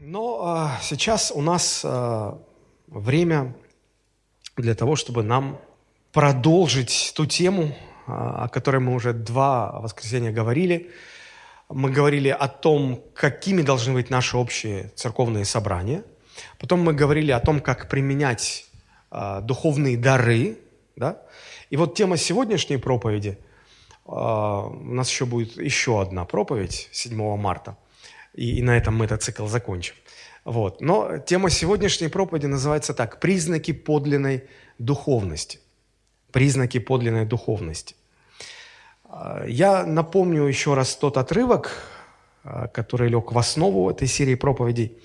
Но а, сейчас у нас а, время для того, чтобы нам продолжить ту тему, а, о которой мы уже два воскресенья говорили. Мы говорили о том, какими должны быть наши общие церковные собрания. Потом мы говорили о том, как применять а, духовные дары. Да? И вот тема сегодняшней проповеди, а, у нас еще будет еще одна проповедь 7 марта – и, и на этом мы этот цикл закончим. Вот. Но тема сегодняшней проповеди называется так «Признаки подлинной духовности». Признаки подлинной духовности. А, я напомню еще раз тот отрывок, а, который лег в основу этой серии проповедей,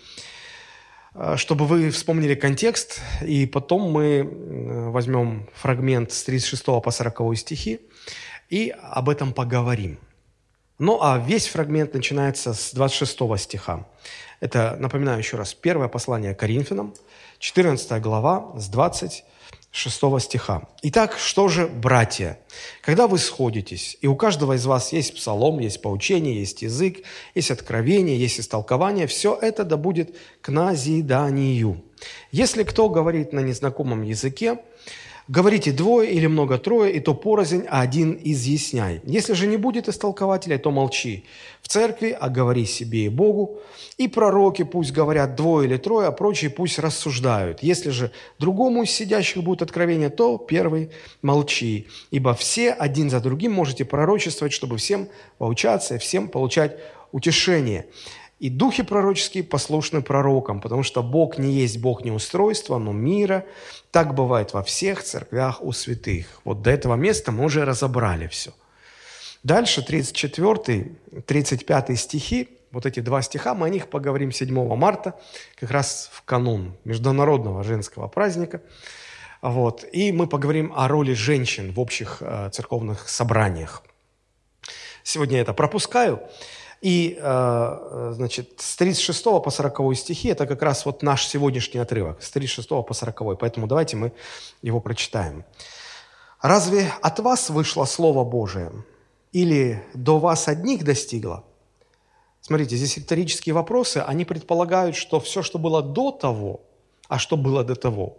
а, чтобы вы вспомнили контекст, и потом мы возьмем фрагмент с 36 по 40 стихи и об этом поговорим – ну а весь фрагмент начинается с 26 стиха. Это, напоминаю еще раз, первое послание Коринфянам, 14 глава, с 26 стиха. Итак, что же, братья, когда вы сходитесь, и у каждого из вас есть псалом, есть поучение, есть язык, есть откровение, есть истолкование, все это да будет к назиданию. Если кто говорит на незнакомом языке, Говорите двое или много трое, и то порознь, а один изъясняй. Если же не будет истолкователя, то молчи. В церкви, а говори себе и Богу. И пророки пусть говорят двое или трое, а прочие пусть рассуждают. Если же другому из сидящих будет откровение, то первый молчи. Ибо все один за другим можете пророчествовать, чтобы всем поучаться всем получать утешение. И духи пророческие послушны пророкам, потому что Бог не есть Бог неустройства, но мира. Так бывает во всех церквях у святых. Вот до этого места мы уже разобрали все. Дальше 34, 35 стихи, вот эти два стиха, мы о них поговорим 7 марта, как раз в канун Международного женского праздника. Вот. И мы поговорим о роли женщин в общих э, церковных собраниях. Сегодня я это пропускаю. И, э, значит, с 36 по 40 стихи это как раз вот наш сегодняшний отрывок, с 36 по 40. Поэтому давайте мы его прочитаем. «Разве от вас вышло Слово Божие? Или до вас одних достигло?» Смотрите, здесь риторические вопросы, они предполагают, что все, что было до того, а что было до того.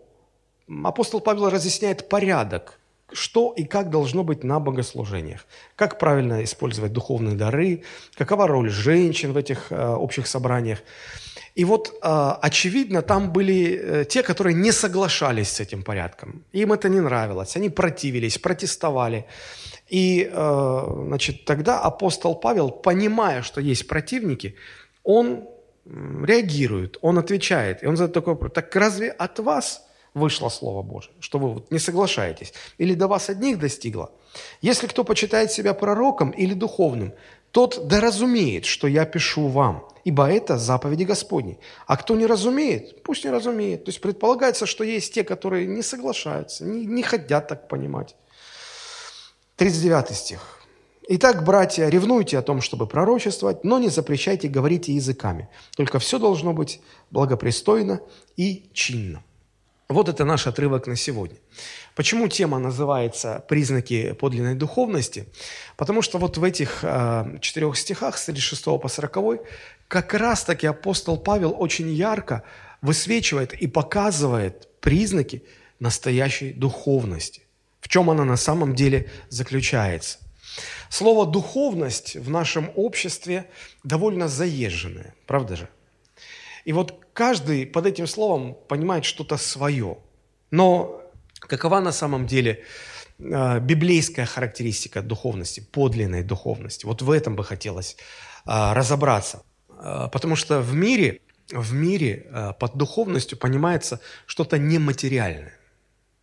Апостол Павел разъясняет порядок – что и как должно быть на богослужениях, как правильно использовать духовные дары, какова роль женщин в этих э, общих собраниях. И вот, э, очевидно, там были э, те, которые не соглашались с этим порядком. Им это не нравилось, они противились, протестовали. И, э, значит, тогда апостол Павел, понимая, что есть противники, он реагирует, он отвечает. И он задает такой вопрос, так разве от вас – вышло Слово Божие, что вы вот не соглашаетесь, или до вас одних достигло. Если кто почитает себя пророком или духовным, тот да разумеет, что я пишу вам, ибо это заповеди Господни. А кто не разумеет, пусть не разумеет. То есть предполагается, что есть те, которые не соглашаются, не, не хотят так понимать. 39 стих. Итак, братья, ревнуйте о том, чтобы пророчествовать, но не запрещайте говорить языками. Только все должно быть благопристойно и чинно. Вот это наш отрывок на сегодня. Почему тема называется «Признаки подлинной духовности»? Потому что вот в этих э, четырех стихах, с 36 по 40, как раз-таки апостол Павел очень ярко высвечивает и показывает признаки настоящей духовности. В чем она на самом деле заключается. Слово «духовность» в нашем обществе довольно заезженное, правда же? И вот каждый под этим словом понимает что-то свое. Но какова на самом деле э, библейская характеристика духовности, подлинной духовности? Вот в этом бы хотелось э, разобраться. Э, потому что в мире, в мире под духовностью понимается что-то нематериальное.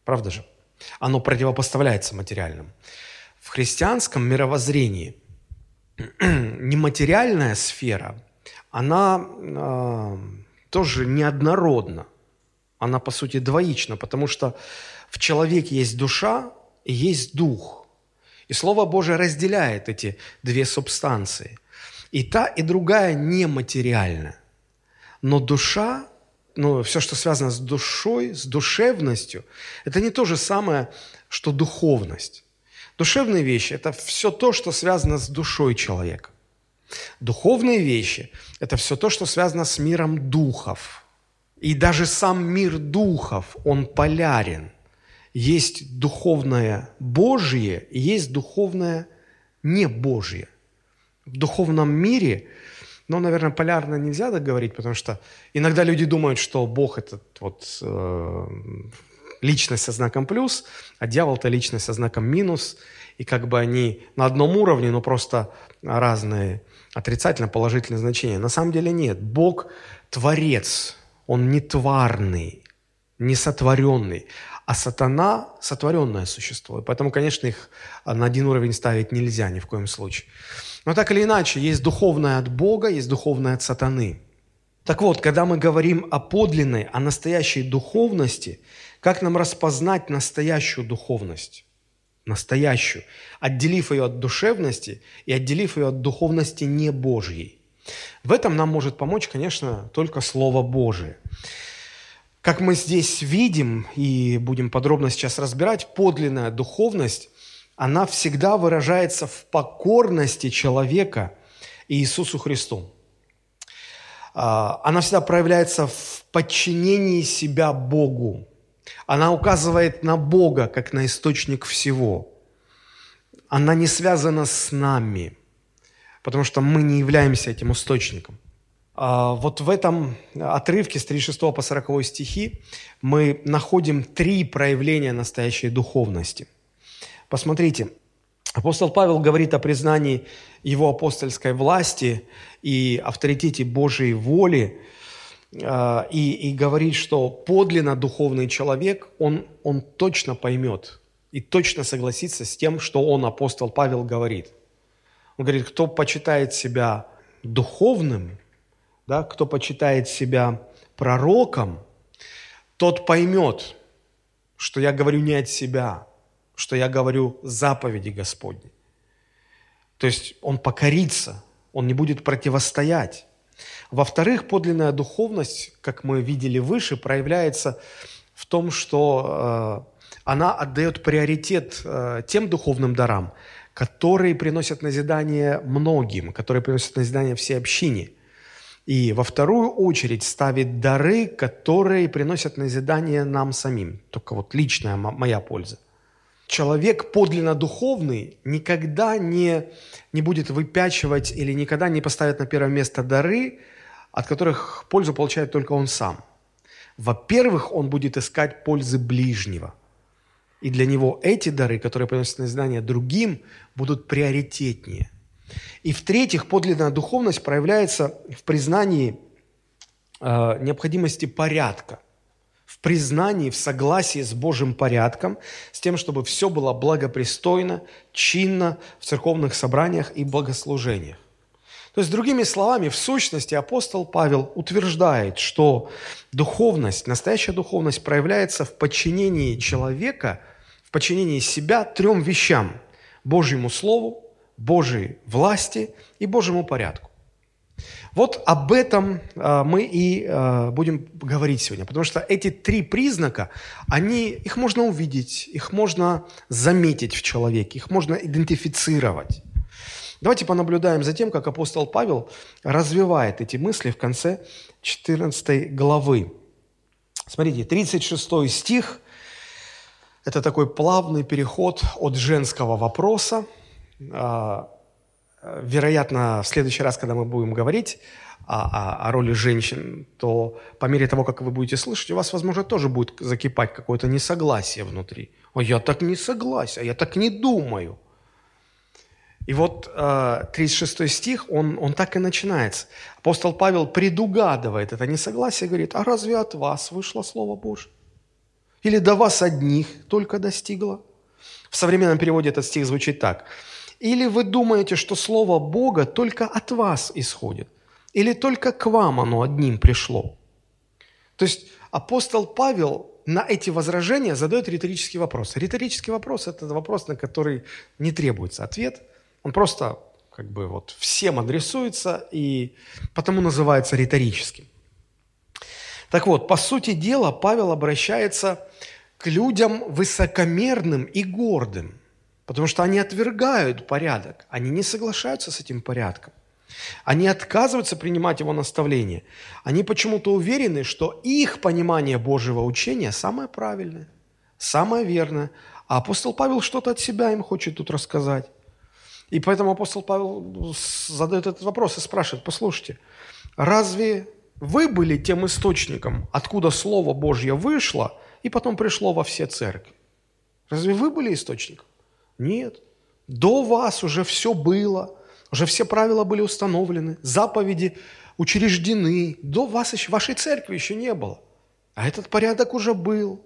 Правда же? Оно противопоставляется материальному. В христианском мировоззрении нематериальная сфера она тоже неоднородна. Она, по сути, двоична, потому что в человеке есть душа и есть дух. И Слово Божие разделяет эти две субстанции. И та, и другая нематериальна. Но душа, ну, все, что связано с душой, с душевностью, это не то же самое, что духовность. Душевные вещи – это все то, что связано с душой человека. Духовные вещи – это все то, что связано с миром духов. И даже сам мир духов, он полярен. Есть духовное Божье и есть духовное не Божье. В духовном мире, ну, наверное, полярно нельзя так говорить, потому что иногда люди думают, что Бог – это вот э, личность со знаком плюс, а дьявол – это личность со знаком минус, и как бы они на одном уровне, но просто разные отрицательно положительные значения. На самом деле нет. Бог – творец, Он не тварный, не сотворенный, а сатана – сотворенное существо. И поэтому, конечно, их на один уровень ставить нельзя ни в коем случае. Но так или иначе, есть духовное от Бога, есть духовное от сатаны. Так вот, когда мы говорим о подлинной, о настоящей духовности, как нам распознать настоящую духовность? Настоящую, отделив ее от душевности и отделив ее от духовности не Божьей. В этом нам может помочь, конечно, только Слово Божие. Как мы здесь видим и будем подробно сейчас разбирать, подлинная духовность, она всегда выражается в покорности человека Иисусу Христу. А, она всегда проявляется в подчинении себя Богу. Она указывает на Бога, как на источник всего. Она не связана с нами, потому что мы не являемся этим источником. А, вот в этом отрывке с 36 по 40 стихи мы находим три проявления настоящей духовности. Посмотрите, апостол Павел говорит о признании его апостольской власти и авторитете Божьей воли – и, и говорит, что подлинно духовный человек, он, он точно поймет и точно согласится с тем, что он, апостол Павел, говорит. Он говорит, кто почитает себя духовным, да, кто почитает себя пророком, тот поймет, что я говорю не от себя, что я говорю заповеди Господни. То есть он покорится, он не будет противостоять. Во-вторых, подлинная духовность, как мы видели выше, проявляется в том, что э, она отдает приоритет э, тем духовным дарам, которые приносят назидание многим, которые приносят назидание всей общине. И во вторую очередь ставит дары, которые приносят назидание нам самим. Только вот личная моя польза. Человек подлинно духовный никогда не, не будет выпячивать или никогда не поставит на первое место дары, от которых пользу получает только он сам. Во-первых, он будет искать пользы ближнего. И для него эти дары, которые приносят назидание другим, будут приоритетнее. И в-третьих, подлинная духовность проявляется в признании э, необходимости порядка, в признании, в согласии с Божьим порядком, с тем, чтобы все было благопристойно, чинно в церковных собраниях и богослужениях. То есть, другими словами, в сущности апостол Павел утверждает, что духовность, настоящая духовность проявляется в подчинении человека, в подчинении себя трем вещам – Божьему Слову, Божьей власти и Божьему порядку. Вот об этом э, мы и э, будем говорить сегодня, потому что эти три признака, они, их можно увидеть, их можно заметить в человеке, их можно идентифицировать. Давайте понаблюдаем за тем, как апостол Павел развивает эти мысли в конце 14 главы. Смотрите, 36 стих – это такой плавный переход от женского вопроса. Вероятно, в следующий раз, когда мы будем говорить о, о, о роли женщин, то по мере того, как вы будете слышать, у вас, возможно, тоже будет закипать какое-то несогласие внутри. «А я так не согласен, а я так не думаю». И вот 36 э, стих, он, он так и начинается. Апостол Павел предугадывает это несогласие, говорит, а разве от вас вышло Слово Божье? Или до вас одних только достигло? В современном переводе этот стих звучит так. Или вы думаете, что Слово Бога только от вас исходит? Или только к вам оно одним пришло? То есть апостол Павел на эти возражения задает риторический вопрос. Риторический вопрос – это вопрос, на который не требуется ответ – он просто как бы вот всем адресуется и потому называется риторическим. Так вот, по сути дела, Павел обращается к людям высокомерным и гордым, потому что они отвергают порядок, они не соглашаются с этим порядком. Они отказываются принимать его наставление. Они почему-то уверены, что их понимание Божьего учения самое правильное, самое верное. А апостол Павел что-то от себя им хочет тут рассказать. И поэтому апостол Павел задает этот вопрос и спрашивает, послушайте, разве вы были тем источником, откуда Слово Божье вышло и потом пришло во все церкви? Разве вы были источником? Нет. До вас уже все было, уже все правила были установлены, заповеди учреждены. До вас еще, вашей церкви еще не было. А этот порядок уже был.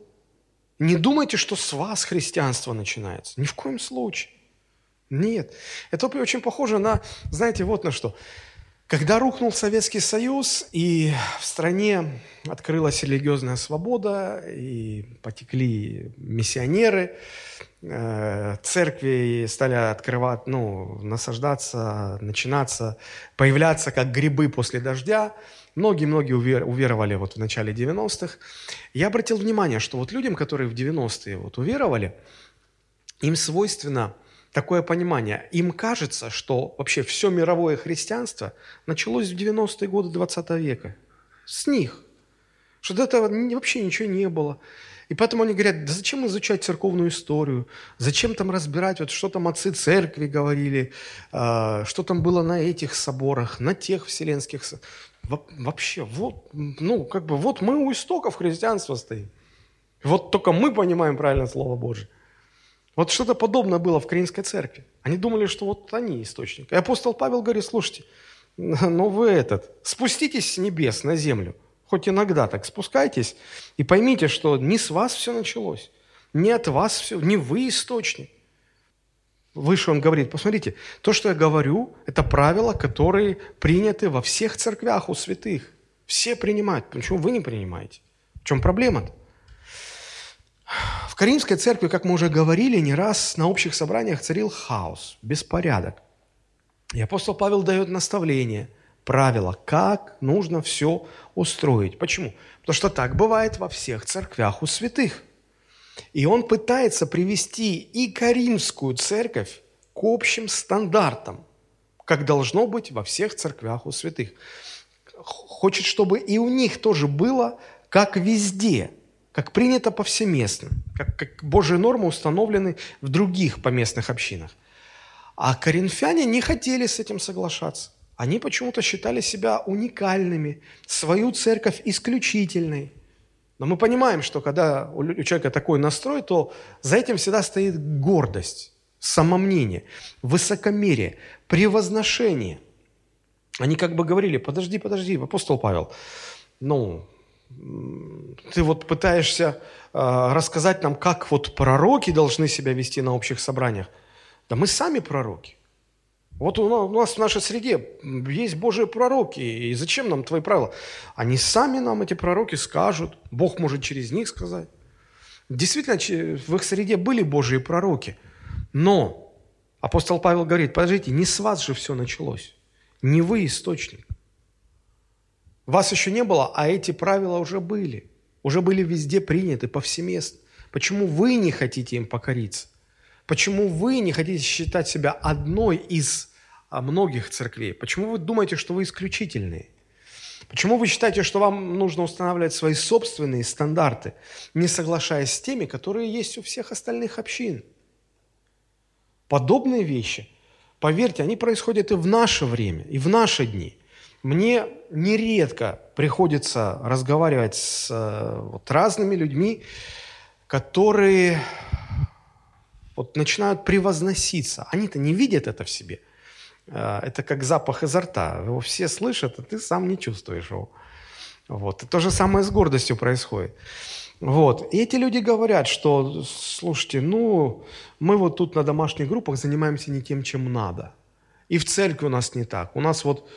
Не думайте, что с вас христианство начинается. Ни в коем случае. Нет. Это очень похоже на, знаете, вот на что. Когда рухнул Советский Союз, и в стране открылась религиозная свобода, и потекли миссионеры, э, церкви стали открывать, ну, насаждаться, начинаться, появляться как грибы после дождя. Многие-многие уверовали вот в начале 90-х. Я обратил внимание, что вот людям, которые в 90-е вот уверовали, им свойственно – такое понимание. Им кажется, что вообще все мировое христианство началось в 90-е годы 20 века. С них. Что до этого вообще ничего не было. И поэтому они говорят, да зачем изучать церковную историю? Зачем там разбирать, вот что там отцы церкви говорили, а, что там было на этих соборах, на тех вселенских... Вообще, вот, ну, как бы, вот мы у истоков христианства стоим. Вот только мы понимаем правильно Слово Божие. Вот что-то подобное было в Каринской церкви. Они думали, что вот они источник. И апостол Павел говорит, слушайте, ну вы этот, спуститесь с небес на землю, хоть иногда так спускайтесь, и поймите, что не с вас все началось, не от вас все, не вы источник. Выше он говорит, посмотрите, то, что я говорю, это правила, которые приняты во всех церквях у святых. Все принимают. Почему вы не принимаете? В чем проблема-то? В Каримской церкви, как мы уже говорили, не раз на общих собраниях царил хаос, беспорядок. И апостол Павел дает наставление, правила, как нужно все устроить. Почему? Потому что так бывает во всех церквях у святых. И он пытается привести и Каримскую церковь к общим стандартам, как должно быть во всех церквях у святых. Хочет, чтобы и у них тоже было, как везде – как принято повсеместно, как, как Божьи нормы установлены в других поместных общинах. А коринфяне не хотели с этим соглашаться. Они почему-то считали себя уникальными, свою церковь исключительной. Но мы понимаем, что когда у человека такой настрой, то за этим всегда стоит гордость, самомнение, высокомерие, превозношение. Они как бы говорили, подожди, подожди, апостол Павел, ну, ты вот пытаешься э, рассказать нам, как вот пророки должны себя вести на общих собраниях. Да мы сами пророки. Вот у нас в нашей среде есть Божьи пророки, и зачем нам твои правила? Они сами нам, эти пророки, скажут, Бог может через них сказать. Действительно, в их среде были Божьи пророки, но апостол Павел говорит, подождите, не с вас же все началось, не вы источник. Вас еще не было, а эти правила уже были. Уже были везде приняты, повсеместно. Почему вы не хотите им покориться? Почему вы не хотите считать себя одной из а, многих церквей? Почему вы думаете, что вы исключительные? Почему вы считаете, что вам нужно устанавливать свои собственные стандарты, не соглашаясь с теми, которые есть у всех остальных общин? Подобные вещи, поверьте, они происходят и в наше время, и в наши дни – мне нередко приходится разговаривать с э, вот, разными людьми, которые вот, начинают превозноситься. Они-то не видят это в себе. Э, это как запах изо рта. Его все слышат, а ты сам не чувствуешь его. Вот. И то же самое с гордостью происходит. Вот. И эти люди говорят, что, слушайте, ну, мы вот тут на домашних группах занимаемся не тем, чем надо. И в церкви у нас не так. У нас вот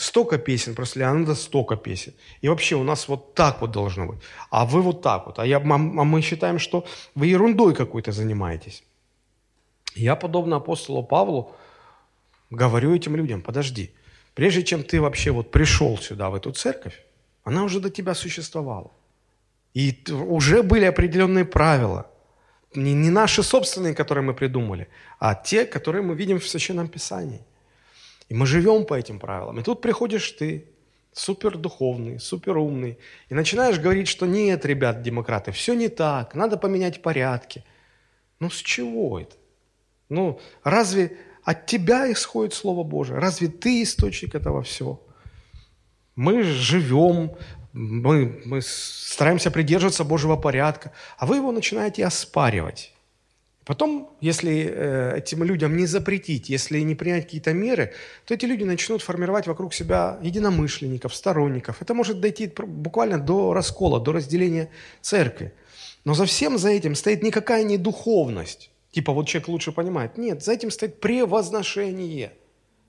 столько песен прослали, а надо столько песен. И вообще у нас вот так вот должно быть. А вы вот так вот. А, я, а мы считаем, что вы ерундой какой-то занимаетесь. Я, подобно апостолу Павлу, говорю этим людям, подожди, прежде чем ты вообще вот пришел сюда, в эту церковь, она уже до тебя существовала. И уже были определенные правила. Не, не наши собственные, которые мы придумали, а те, которые мы видим в Священном Писании. И мы живем по этим правилам. И тут приходишь ты, супер духовный, супер умный, и начинаешь говорить, что нет, ребят, демократы, все не так, надо поменять порядки. Ну с чего это? Ну разве от тебя исходит Слово Божие? Разве ты источник этого всего? Мы живем, мы, мы стараемся придерживаться Божьего порядка, а вы его начинаете оспаривать. Потом, если э, этим людям не запретить, если не принять какие-то меры, то эти люди начнут формировать вокруг себя единомышленников, сторонников. Это может дойти буквально до раскола, до разделения церкви. Но за всем за этим стоит никакая не духовность. Типа вот человек лучше понимает. Нет, за этим стоит превозношение.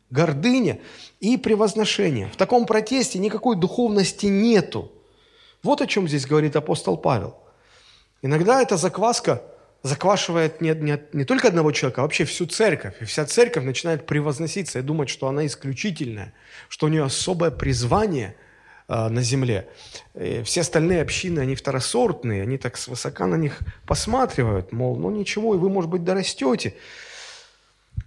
Гордыня и превозношение. В таком протесте никакой духовности нету. Вот о чем здесь говорит апостол Павел. Иногда эта закваска заквашивает не, не, не только одного человека, а вообще всю церковь. И вся церковь начинает превозноситься и думать, что она исключительная, что у нее особое призвание э, на земле. И все остальные общины, они второсортные, они так свысока на них посматривают, мол, ну ничего, и вы, может быть, дорастете.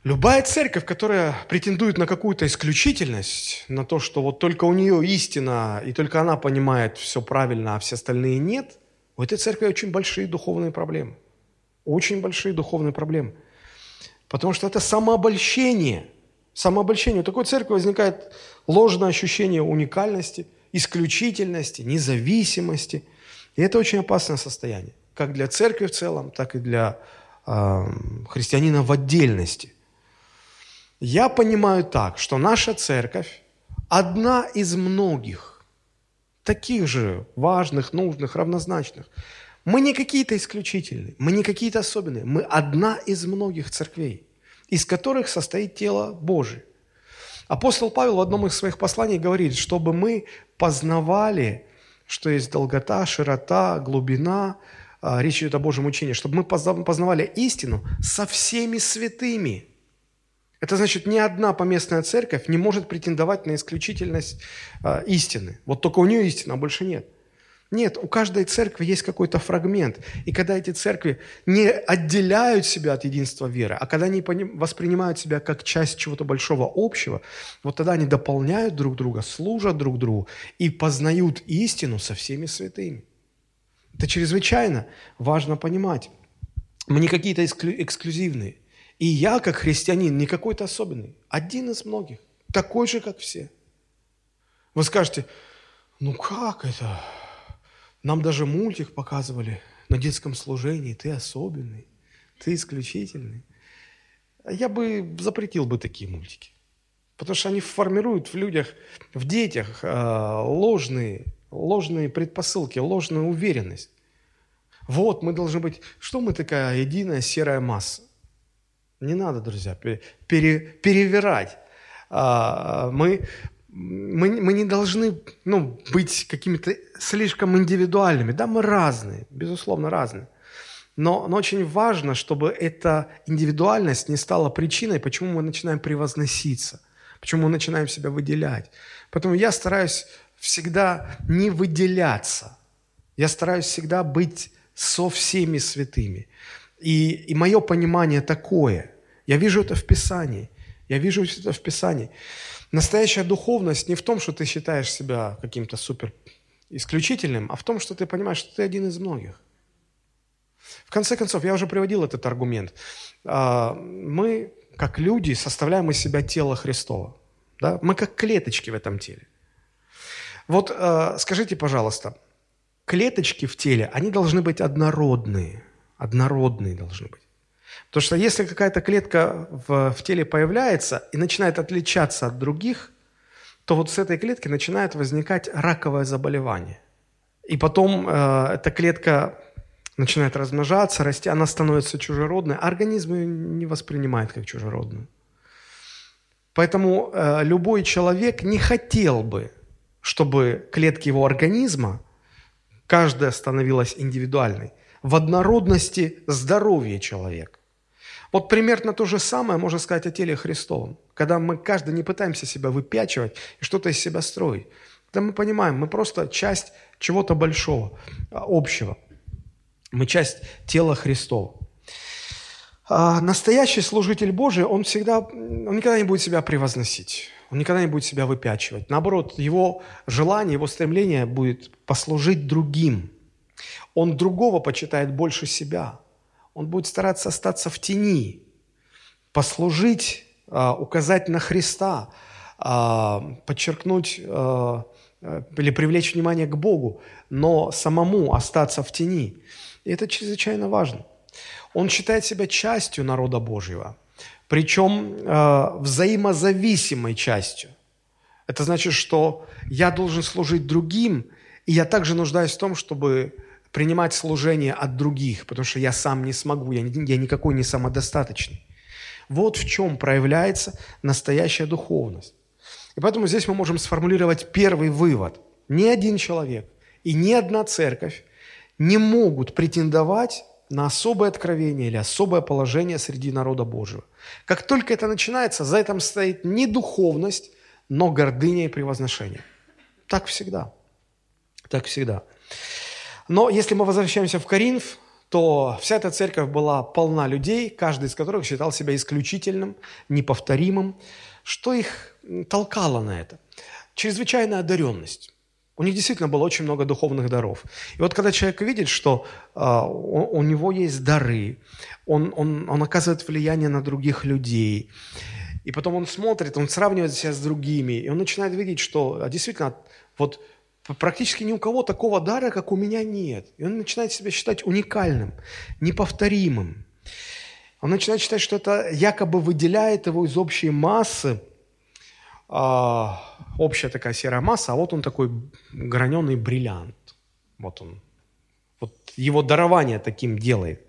Любая церковь, которая претендует на какую-то исключительность, на то, что вот только у нее истина, и только она понимает все правильно, а все остальные нет, у этой церкви очень большие духовные проблемы. Очень большие духовные проблемы. Потому что это самообольщение. Самообольщение. У такой церкви возникает ложное ощущение уникальности, исключительности, независимости. И это очень опасное состояние. Как для церкви в целом, так и для э, христианина в отдельности. Я понимаю так, что наша церковь одна из многих, таких же важных, нужных, равнозначных, мы не какие-то исключительные, мы не какие-то особенные. Мы одна из многих церквей, из которых состоит тело Божие. Апостол Павел в одном из своих посланий говорит, чтобы мы познавали, что есть долгота, широта, глубина, а, речь идет о Божьем учении, чтобы мы познавали истину со всеми святыми. Это значит, ни одна поместная церковь не может претендовать на исключительность э, истины. Вот только у нее истина, а больше нет. Нет, у каждой церкви есть какой-то фрагмент. И когда эти церкви не отделяют себя от единства веры, а когда они воспринимают себя как часть чего-то большого общего, вот тогда они дополняют друг друга, служат друг другу и познают истину со всеми святыми. Это чрезвычайно важно понимать. Мы не какие-то эксклю- эксклюзивные. И я, как христианин, не какой-то особенный. Один из многих. Такой же, как все. Вы скажете, ну как это? Нам даже мультик показывали на детском служении. Ты особенный, ты исключительный. Я бы запретил бы такие мультики. Потому что они формируют в людях, в детях э, ложные, ложные предпосылки, ложную уверенность. Вот, мы должны быть... Что мы такая единая серая масса? Не надо, друзья, пере, перевирать. А, мы, мы, мы не должны ну, быть какими-то слишком индивидуальными. Да, мы разные, безусловно, разные. Но, но очень важно, чтобы эта индивидуальность не стала причиной, почему мы начинаем превозноситься, почему мы начинаем себя выделять. Поэтому я стараюсь всегда не выделяться. Я стараюсь всегда быть со всеми святыми. И, и мое понимание такое. Я вижу это в Писании. Я вижу это в Писании. Настоящая духовность не в том, что ты считаешь себя каким-то супер исключительным, а в том, что ты понимаешь, что ты один из многих. В конце концов, я уже приводил этот аргумент. А, мы, как люди, составляем из себя тело Христова. Да? Мы как клеточки в этом теле. Вот а, скажите, пожалуйста, клеточки в теле, они должны быть однородные. Однородные должны быть. Потому что если какая-то клетка в, в теле появляется и начинает отличаться от других, то вот с этой клетки начинает возникать раковое заболевание. И потом э, эта клетка начинает размножаться, расти, она становится чужеродной, организм ее не воспринимает как чужеродную. Поэтому э, любой человек не хотел бы, чтобы клетки его организма, каждая становилась индивидуальной, в однородности здоровья человека. Вот примерно то же самое можно сказать о теле Христовом. Когда мы каждый не пытаемся себя выпячивать и что-то из себя строить. Когда мы понимаем, мы просто часть чего-то большого, а, общего. Мы часть тела Христова. А настоящий служитель Божий, он всегда, он никогда не будет себя превозносить, он никогда не будет себя выпячивать. Наоборот, его желание, его стремление будет послужить другим. Он другого почитает больше себя. Он будет стараться остаться в тени, послужить, а, указать на Христа, а, подчеркнуть или привлечь внимание к Богу, но самому остаться в тени. И это чрезвычайно важно. Он считает себя частью народа Божьего, причем э, взаимозависимой частью. Это значит, что я должен служить другим, и я также нуждаюсь в том, чтобы принимать служение от других, потому что я сам не смогу, я, я никакой не самодостаточный. Вот в чем проявляется настоящая духовность. И поэтому здесь мы можем сформулировать первый вывод. Ни один человек и ни одна церковь не могут претендовать на особое откровение или особое положение среди народа Божьего. Как только это начинается, за этим стоит не духовность, но гордыня и превозношение. Так всегда. Так всегда. Но если мы возвращаемся в Коринф, то вся эта церковь была полна людей, каждый из которых считал себя исключительным, неповторимым. Что их толкало на это? Чрезвычайная одаренность. У них действительно было очень много духовных даров. И вот когда человек видит, что э, у, у него есть дары, он, он, он оказывает влияние на других людей, и потом он смотрит, он сравнивает себя с другими, и он начинает видеть, что а, действительно вот практически ни у кого такого дара, как у меня нет. И он начинает себя считать уникальным, неповторимым. Он начинает считать, что это якобы выделяет его из общей массы, а, общая такая серая масса, а вот он такой граненый бриллиант. Вот он. Вот его дарование таким делает.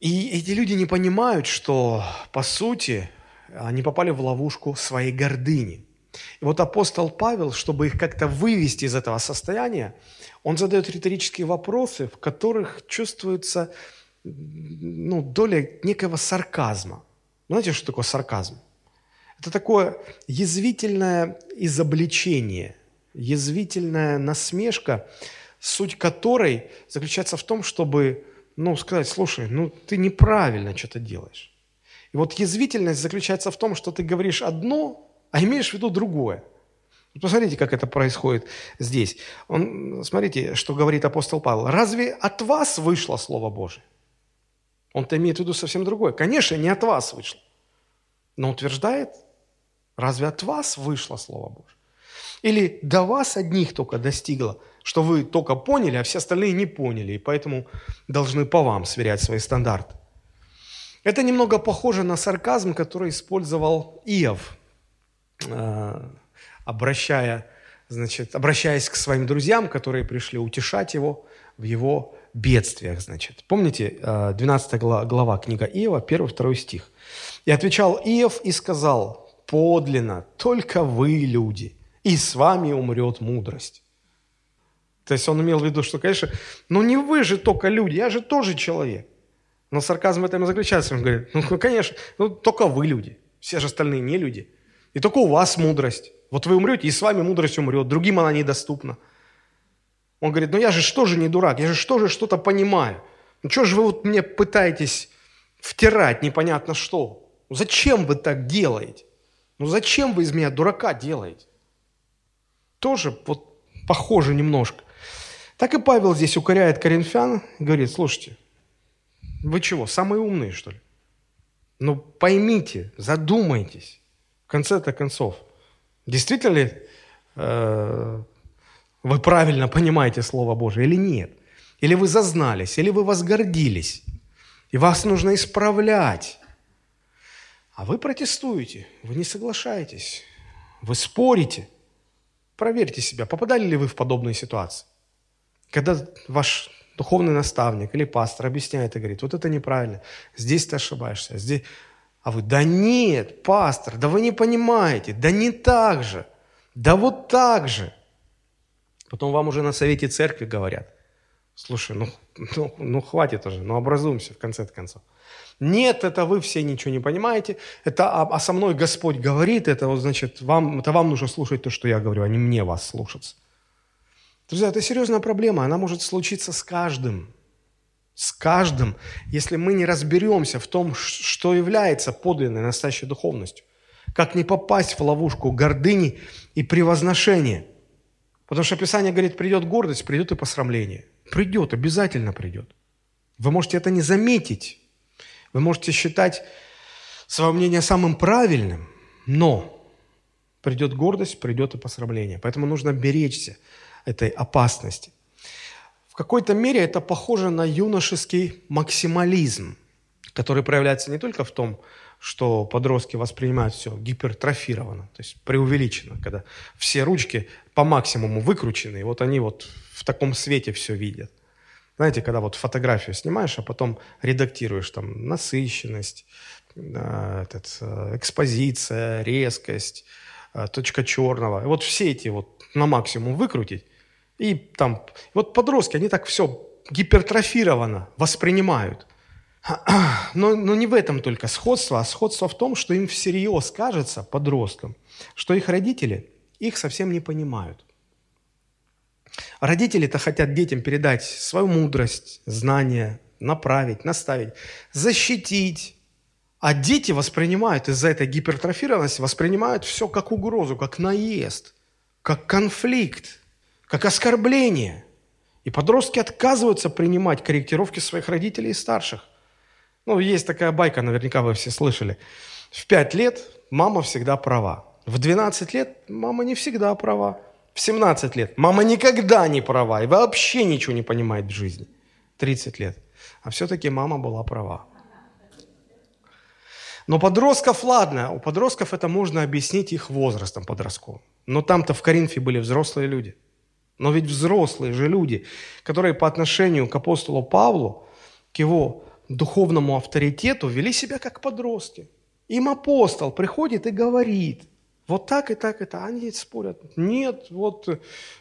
И эти люди не понимают, что, по сути, они попали в ловушку своей гордыни. И вот апостол Павел, чтобы их как-то вывести из этого состояния, он задает риторические вопросы, в которых чувствуется ну, доля некого сарказма. Знаете, что такое сарказм? Это такое язвительное изобличение, язвительная насмешка, суть которой заключается в том, чтобы ну, сказать, слушай, ну ты неправильно что-то делаешь. И вот язвительность заключается в том, что ты говоришь одно, а имеешь в виду другое. Посмотрите, как это происходит здесь. Он, смотрите, что говорит апостол Павел. «Разве от вас вышло Слово Божие?» Он-то имеет в виду совсем другое. Конечно, не от вас вышло. Но утверждает, Разве от вас вышло Слово Божье? Или до вас одних только достигло, что вы только поняли, а все остальные не поняли, и поэтому должны по вам сверять свои стандарты. Это немного похоже на сарказм, который использовал Иов, обращая, значит, обращаясь к своим друзьям, которые пришли утешать его в его бедствиях. Значит. Помните 12 э, глава книга Иова, 1-2 стих. «И отвечал Иов и сказал, подлинно только вы люди, и с вами умрет мудрость. То есть он имел в виду, что, конечно, ну не вы же только люди, я же тоже человек. Но сарказм в этом и заключается. Он говорит, ну, конечно, ну, только вы люди, все же остальные не люди. И только у вас мудрость. Вот вы умрете, и с вами мудрость умрет, другим она недоступна. Он говорит, ну я же что же не дурак, я же что же что-то понимаю. Ну что же вы вот мне пытаетесь втирать непонятно что? Зачем вы так делаете? Ну зачем вы из меня дурака делаете? Тоже вот похоже немножко. Так и Павел здесь укоряет коринфян, говорит, слушайте, вы чего, самые умные, что ли? Ну поймите, задумайтесь, конце-то концов, действительно ли э, вы правильно понимаете Слово Божие или нет? Или вы зазнались, или вы возгордились, и вас нужно исправлять. А вы протестуете, вы не соглашаетесь, вы спорите. Проверьте себя, попадали ли вы в подобные ситуации. Когда ваш духовный наставник или пастор объясняет и говорит, вот это неправильно, здесь ты ошибаешься, здесь... А вы, да нет, пастор, да вы не понимаете, да не так же, да вот так же. Потом вам уже на совете церкви говорят, слушай, ну, ну, ну хватит уже, ну образуемся в конце концов. Нет, это вы все ничего не понимаете. Это, а, а со мной Господь говорит, это вот, значит, вам, это вам нужно слушать то, что я говорю, а не мне вас слушаться. Друзья, это серьезная проблема, она может случиться с каждым. С каждым, если мы не разберемся в том, что является подлинной настоящей духовностью. Как не попасть в ловушку гордыни и превозношения. Потому что Писание говорит, придет гордость, придет и посрамление. Придет, обязательно придет. Вы можете это не заметить. Вы можете считать свое мнение самым правильным, но придет гордость, придет и посрамление. Поэтому нужно беречься этой опасности какой-то мере это похоже на юношеский максимализм, который проявляется не только в том, что подростки воспринимают все гипертрофированно, то есть преувеличено, когда все ручки по максимуму выкручены, и вот они вот в таком свете все видят. Знаете, когда вот фотографию снимаешь, а потом редактируешь там насыщенность, этот, э, экспозиция, резкость, э, точка черного. И вот все эти вот на максимум выкрутить, и там, вот подростки, они так все гипертрофированно воспринимают. Но, но не в этом только сходство, а сходство в том, что им всерьез кажется, подросткам, что их родители их совсем не понимают. Родители-то хотят детям передать свою мудрость, знания, направить, наставить, защитить. А дети воспринимают из-за этой гипертрофированности, воспринимают все как угрозу, как наезд, как конфликт как оскорбление. И подростки отказываются принимать корректировки своих родителей и старших. Ну, есть такая байка, наверняка вы все слышали. В 5 лет мама всегда права. В 12 лет мама не всегда права. В 17 лет мама никогда не права и вообще ничего не понимает в жизни. 30 лет. А все-таки мама была права. Но подростков, ладно, у подростков это можно объяснить их возрастом подростковым. Но там-то в Коринфе были взрослые люди – но ведь взрослые же люди, которые по отношению к апостолу Павлу, к его духовному авторитету, вели себя как подростки. Им апостол приходит и говорит, вот так и так это. Они спорят, нет, вот,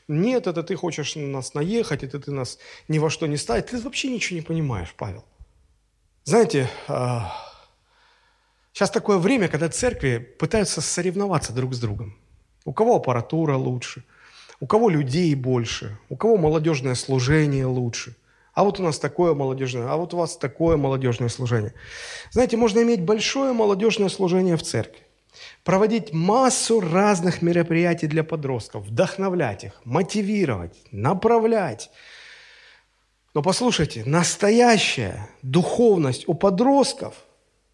нет, это ты хочешь нас наехать, это ты нас ни во что не ставить. Ты вообще ничего не понимаешь, Павел. Знаете, сейчас а, такое время, когда церкви пытаются соревноваться друг с другом. У кого аппаратура лучше – у кого людей больше, у кого молодежное служение лучше. А вот у нас такое молодежное, а вот у вас такое молодежное служение. Знаете, можно иметь большое молодежное служение в церкви, проводить массу разных мероприятий для подростков, вдохновлять их, мотивировать, направлять. Но послушайте, настоящая духовность у подростков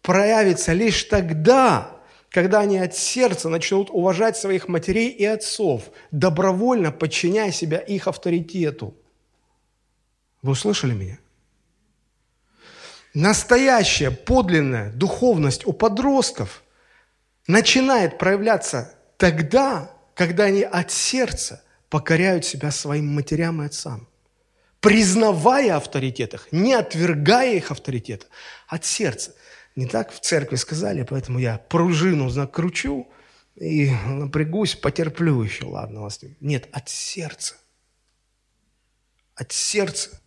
проявится лишь тогда, когда они от сердца начнут уважать своих матерей и отцов, добровольно подчиняя себя их авторитету. Вы услышали меня? Настоящая, подлинная духовность у подростков начинает проявляться тогда, когда они от сердца покоряют себя своим матерям и отцам, признавая авторитет их, не отвергая их авторитета, от сердца – не так в церкви сказали, поэтому я пружину накручу и напрягусь, потерплю еще, ладно вас. Нет, от сердца. От сердца.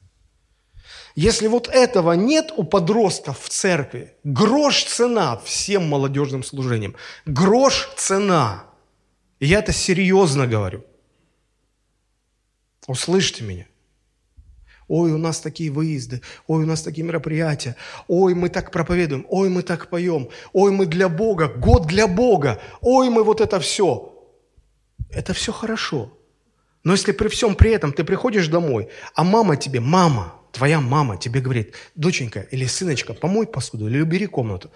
Если вот этого нет у подростков в церкви, грош цена всем молодежным служениям. Грош цена. И я это серьезно говорю. Услышьте меня. Ой, у нас такие выезды, ой, у нас такие мероприятия, ой, мы так проповедуем, ой, мы так поем, ой, мы для Бога, год для Бога, ой, мы вот это все. Это все хорошо. Но если при всем при этом ты приходишь домой, а мама тебе, мама, твоя мама тебе говорит, доченька или сыночка, помой посуду или убери комнату,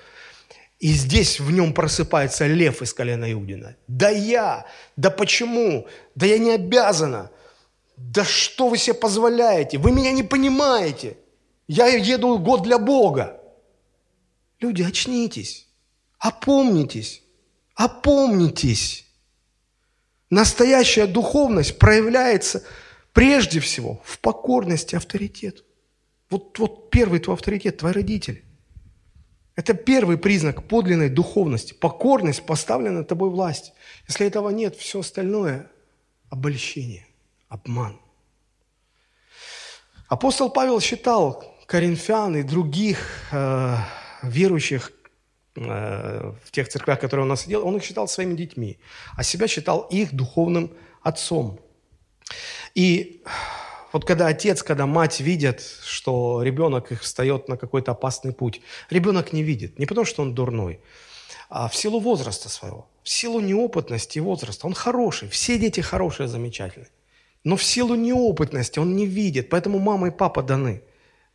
и здесь в нем просыпается лев из колена Иудина. Да я, да почему, да я не обязана – да что вы себе позволяете? Вы меня не понимаете. Я еду год для Бога. Люди, очнитесь, опомнитесь, опомнитесь. Настоящая духовность проявляется прежде всего в покорности авторитету. Вот, вот первый твой авторитет, твои родители. Это первый признак подлинной духовности. Покорность поставлена тобой власть. Если этого нет, все остальное – обольщение обман. Апостол Павел считал коринфян и других э, верующих э, в тех церквях, которые он насадил, он их считал своими детьми, а себя считал их духовным отцом. И Вот когда отец, когда мать видят, что ребенок их встает на какой-то опасный путь, ребенок не видит. Не потому, что он дурной, а в силу возраста своего, в силу неопытности и возраста. Он хороший, все дети хорошие, замечательные. Но в силу неопытности он не видит, поэтому мама и папа даны,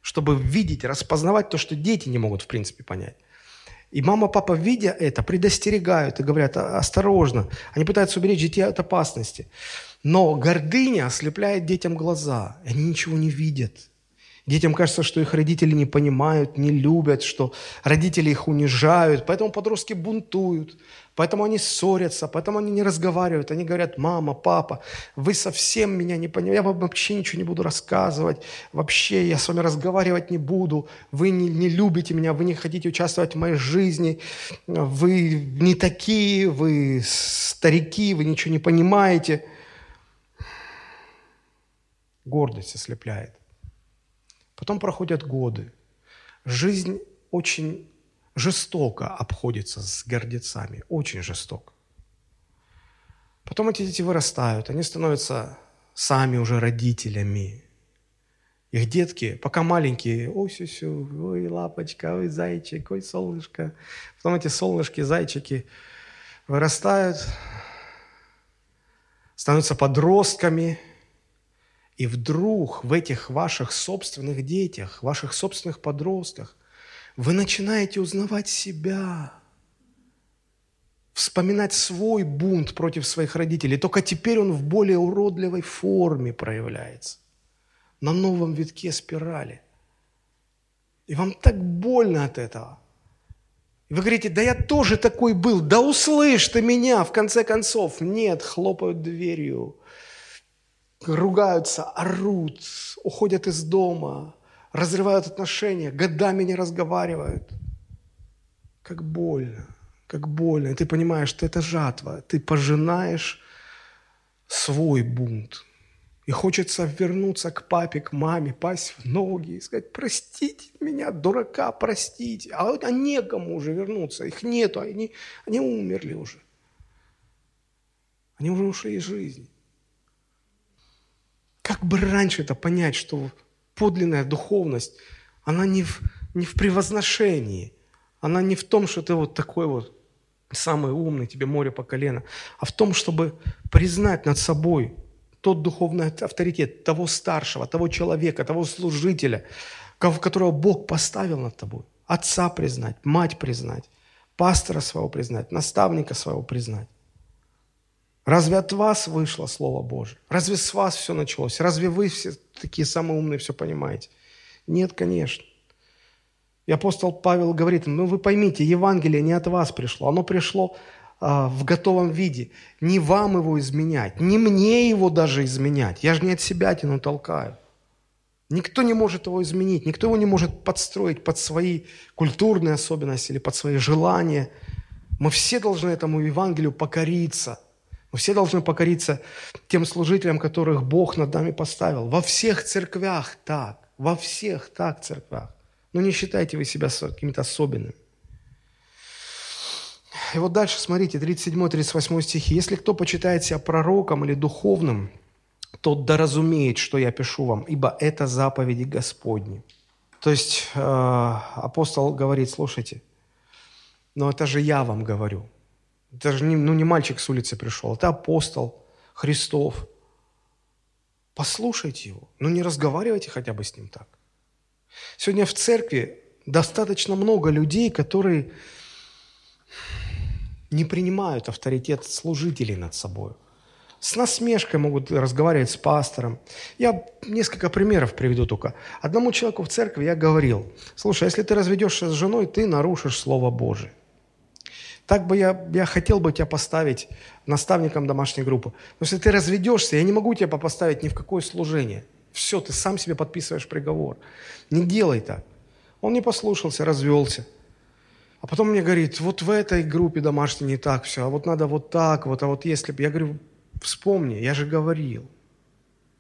чтобы видеть, распознавать то, что дети не могут в принципе понять. И мама, папа, видя это, предостерегают и говорят, осторожно. Они пытаются уберечь детей от опасности. Но гордыня ослепляет детям глаза. И они ничего не видят. Детям кажется, что их родители не понимают, не любят, что родители их унижают. Поэтому подростки бунтуют. Поэтому они ссорятся, поэтому они не разговаривают. Они говорят, мама, папа, вы совсем меня не понимаете, я вам вообще ничего не буду рассказывать, вообще я с вами разговаривать не буду, вы не, не любите меня, вы не хотите участвовать в моей жизни, вы не такие, вы старики, вы ничего не понимаете. Гордость ослепляет. Потом проходят годы. Жизнь очень жестоко обходится с гордецами, очень жестоко. Потом эти дети вырастают, они становятся сами уже родителями. Их детки, пока маленькие, ой, сю-сю, ой, лапочка, ой, зайчик, ой, солнышко. Потом эти солнышки, зайчики вырастают, становятся подростками, и вдруг в этих ваших собственных детях, ваших собственных подростках – вы начинаете узнавать себя, вспоминать свой бунт против своих родителей. Только теперь он в более уродливой форме проявляется, на новом витке спирали. И вам так больно от этого. И вы говорите, да я тоже такой был, да услышь ты меня, в конце концов. Нет, хлопают дверью, ругаются, орут, уходят из дома, разрывают отношения, годами не разговаривают. Как больно, как больно. И ты понимаешь, что это жатва. Ты пожинаешь свой бунт. И хочется вернуться к папе, к маме, пасть в ноги и сказать, простите меня, дурака, простите. А, а некому уже вернуться, их нету, они, они умерли уже. Они уже ушли из жизни. Как бы раньше это понять, что подлинная духовность, она не в, не в превозношении, она не в том, что ты вот такой вот самый умный, тебе море по колено, а в том, чтобы признать над собой тот духовный авторитет того старшего, того человека, того служителя, которого Бог поставил над тобой. Отца признать, мать признать, пастора своего признать, наставника своего признать. Разве от вас вышло Слово Божие? Разве с вас все началось? Разве вы все такие самые умные все понимаете? Нет, конечно. И апостол Павел говорит, ну вы поймите, Евангелие не от вас пришло, оно пришло а, в готовом виде. Не вам его изменять, не мне его даже изменять. Я же не от себя тяну, толкаю. Никто не может его изменить, никто его не может подстроить под свои культурные особенности или под свои желания. Мы все должны этому Евангелию покориться – все должны покориться тем служителям, которых Бог над нами поставил. Во всех церквях так. Во всех так церквях. Но не считайте вы себя какими-то особенными. И вот дальше, смотрите, 37-38 стихи. «Если кто почитает себя пророком или духовным, тот да разумеет, что я пишу вам, ибо это заповеди Господни». То есть э, апостол говорит, слушайте, но это же я вам говорю – это же не, ну, не мальчик с улицы пришел, это апостол Христов. Послушайте его, но не разговаривайте хотя бы с ним так. Сегодня в церкви достаточно много людей, которые не принимают авторитет служителей над собой. С насмешкой могут разговаривать с пастором. Я несколько примеров приведу только. Одному человеку в церкви я говорил, слушай, если ты разведешься с женой, ты нарушишь Слово Божие. Так бы я, я хотел бы тебя поставить наставником домашней группы. Но если ты разведешься, я не могу тебя поставить ни в какое служение. Все, ты сам себе подписываешь приговор. Не делай так. Он не послушался, развелся. А потом мне говорит, вот в этой группе домашней не так все, а вот надо вот так, вот, а вот если бы... Я говорю, вспомни, я же говорил.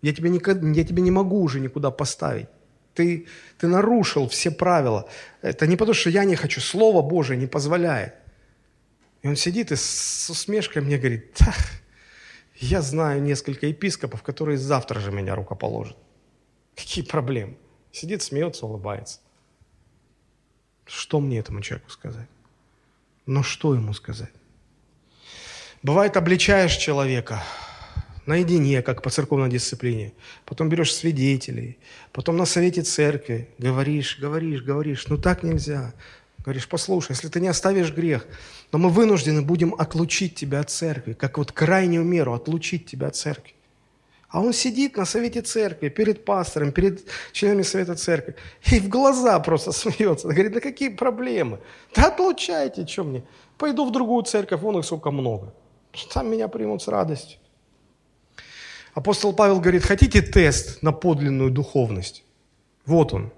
Я тебя, никогда, я тебя не могу уже никуда поставить. Ты, ты нарушил все правила. Это не потому, что я не хочу, Слово Божие не позволяет. И он сидит и с усмешкой мне говорит, да, я знаю несколько епископов, которые завтра же меня рукоположат. Какие проблемы? Сидит, смеется, улыбается. Что мне этому человеку сказать? Но что ему сказать? Бывает, обличаешь человека наедине, как по церковной дисциплине. Потом берешь свидетелей. Потом на совете церкви говоришь, говоришь, говоришь. Ну так нельзя. Говоришь, послушай, если ты не оставишь грех, но мы вынуждены будем отлучить тебя от церкви, как вот крайнюю меру отлучить тебя от церкви. А он сидит на совете церкви, перед пастором, перед членами совета церкви, и в глаза просто смеется. Говорит, да какие проблемы? Да отлучайте, что мне? Пойду в другую церковь, вон их сколько много. Там меня примут с радостью. Апостол Павел говорит, хотите тест на подлинную духовность? Вот он.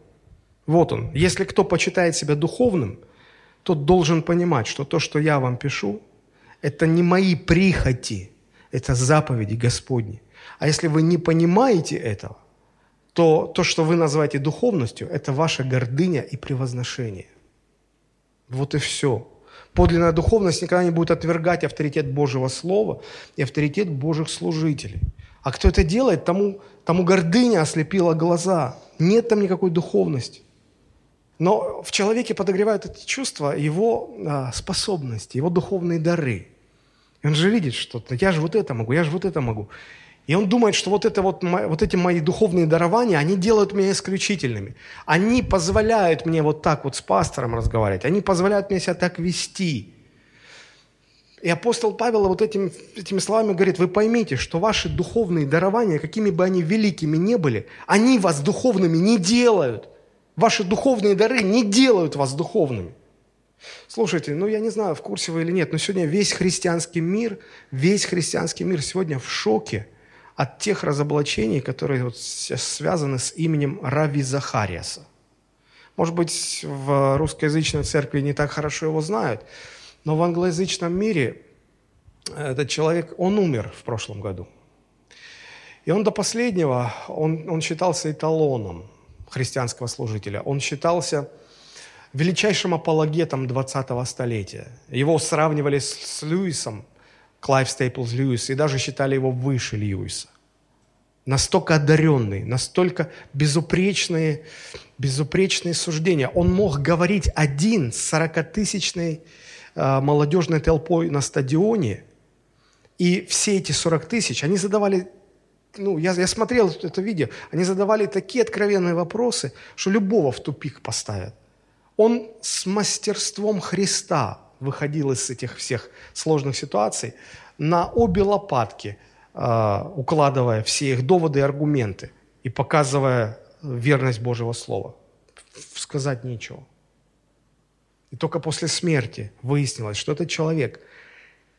Вот он. Если кто почитает себя духовным, тот должен понимать, что то, что я вам пишу, это не мои прихоти, это заповеди Господни. А если вы не понимаете этого, то то, что вы называете духовностью, это ваша гордыня и превозношение. Вот и все. Подлинная духовность никогда не будет отвергать авторитет Божьего Слова и авторитет Божьих служителей. А кто это делает, тому, тому гордыня ослепила глаза. Нет там никакой духовности. Но в человеке подогревают эти чувства его а, способности, его духовные дары. И он же видит что-то. Я же вот это могу, я же вот это могу. И он думает, что вот, это вот, вот эти мои духовные дарования, они делают меня исключительными. Они позволяют мне вот так вот с пастором разговаривать. Они позволяют мне себя так вести. И апостол Павел вот этим, этими словами говорит, вы поймите, что ваши духовные дарования, какими бы они великими ни были, они вас духовными не делают. Ваши духовные дары не делают вас духовными. Слушайте, ну я не знаю, в курсе вы или нет, но сегодня весь христианский мир, весь христианский мир сегодня в шоке – от тех разоблачений, которые вот связаны с именем Рави Захариаса. Может быть, в русскоязычной церкви не так хорошо его знают, но в англоязычном мире этот человек, он умер в прошлом году. И он до последнего, он, он считался эталоном христианского служителя. Он считался величайшим апологетом 20-го столетия. Его сравнивали с, Льюисом – Клайв Стейплс Льюис, и даже считали его выше Льюиса. Настолько одаренный, настолько безупречные, безупречные суждения. Он мог говорить один с 40-тысячной э, молодежной толпой на стадионе, и все эти 40 тысяч, они задавали ну, я, я смотрел это видео, они задавали такие откровенные вопросы, что любого в тупик поставят. Он с мастерством Христа выходил из этих всех сложных ситуаций на обе лопатки, а, укладывая все их доводы и аргументы и показывая верность Божьего Слова. Сказать ничего. И только после смерти выяснилось, что этот человек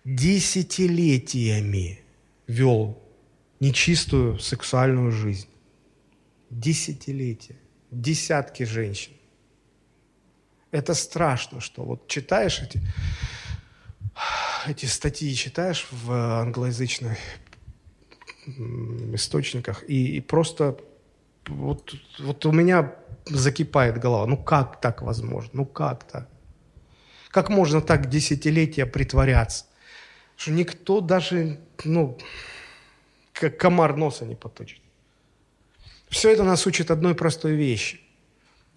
десятилетиями вел нечистую сексуальную жизнь. Десятилетия. Десятки женщин. Это страшно, что вот читаешь эти, эти статьи, читаешь в англоязычных источниках, и, и просто вот, вот у меня закипает голова. Ну как так возможно? Ну как так? Как можно так десятилетия притворяться? Что никто даже, ну, комар носа не поточит. Все это нас учит одной простой вещи –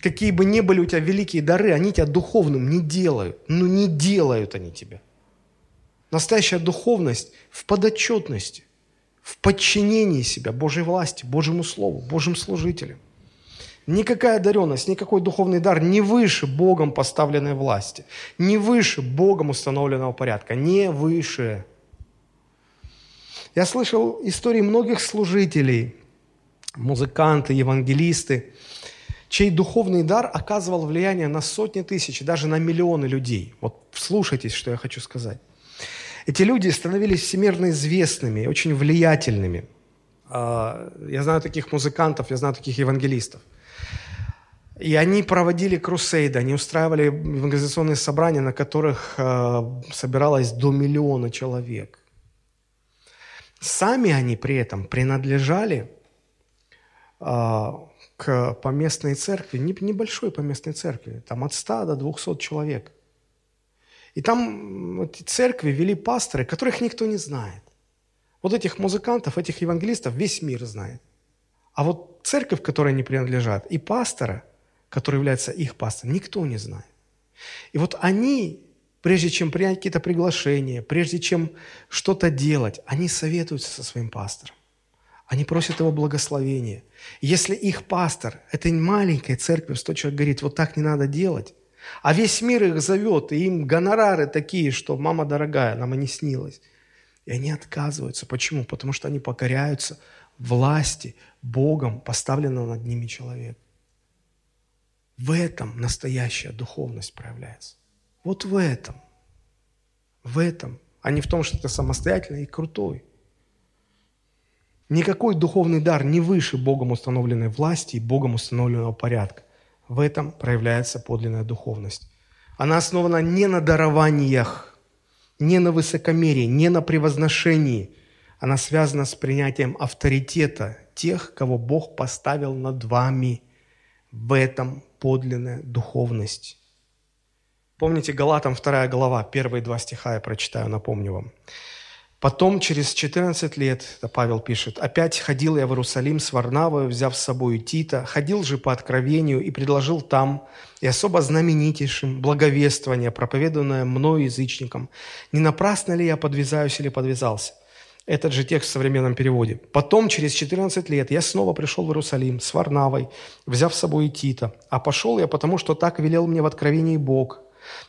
Какие бы ни были у тебя великие дары, они тебя духовным не делают. Ну, не делают они тебя. Настоящая духовность в подотчетности, в подчинении себя Божьей власти, Божьему Слову, Божьим служителям. Никакая одаренность, никакой духовный дар не выше Богом поставленной власти, не выше Богом установленного порядка, не выше. Я слышал истории многих служителей, музыканты, евангелисты, чей духовный дар оказывал влияние на сотни тысяч, даже на миллионы людей. Вот слушайтесь, что я хочу сказать. Эти люди становились всемирно известными, очень влиятельными. А, я знаю таких музыкантов, я знаю таких евангелистов. И они проводили крусейды, они устраивали евангелизационные собрания, на которых а, собиралось до миллиона человек. Сами они при этом принадлежали а, к поместной церкви, небольшой поместной церкви, там от 100 до 200 человек. И там эти церкви вели пасторы, которых никто не знает. Вот этих музыкантов, этих евангелистов весь мир знает. А вот церковь, которой они принадлежат, и пастора, который является их пастором, никто не знает. И вот они, прежде чем принять какие-то приглашения, прежде чем что-то делать, они советуются со своим пастором. Они просят его благословения. Если их пастор, это маленькая церковь, сто человек говорит, вот так не надо делать, а весь мир их зовет, и им гонорары такие, что «мама дорогая, нам и не снилось». И они отказываются. Почему? Потому что они покоряются власти Богом, поставленного над ними человека. В этом настоящая духовность проявляется. Вот в этом. В этом. А не в том, что ты самостоятельный и крутой. Никакой духовный дар не выше Богом установленной власти и Богом установленного порядка. В этом проявляется подлинная духовность. Она основана не на дарованиях, не на высокомерии, не на превозношении. Она связана с принятием авторитета тех, кого Бог поставил над вами. В этом подлинная духовность. Помните Галатам 2 глава, первые два стиха я прочитаю, напомню вам. Потом, через 14 лет, Павел пишет, «Опять ходил я в Иерусалим с Варнавою, взяв с собой Тита, ходил же по откровению и предложил там, и особо знаменитейшим, благовествование, проповеданное мною язычникам. Не напрасно ли я подвязаюсь или подвязался?» Этот же текст в современном переводе. «Потом, через 14 лет, я снова пришел в Иерусалим с Варнавой, взяв с собой Тита. А пошел я, потому что так велел мне в откровении Бог,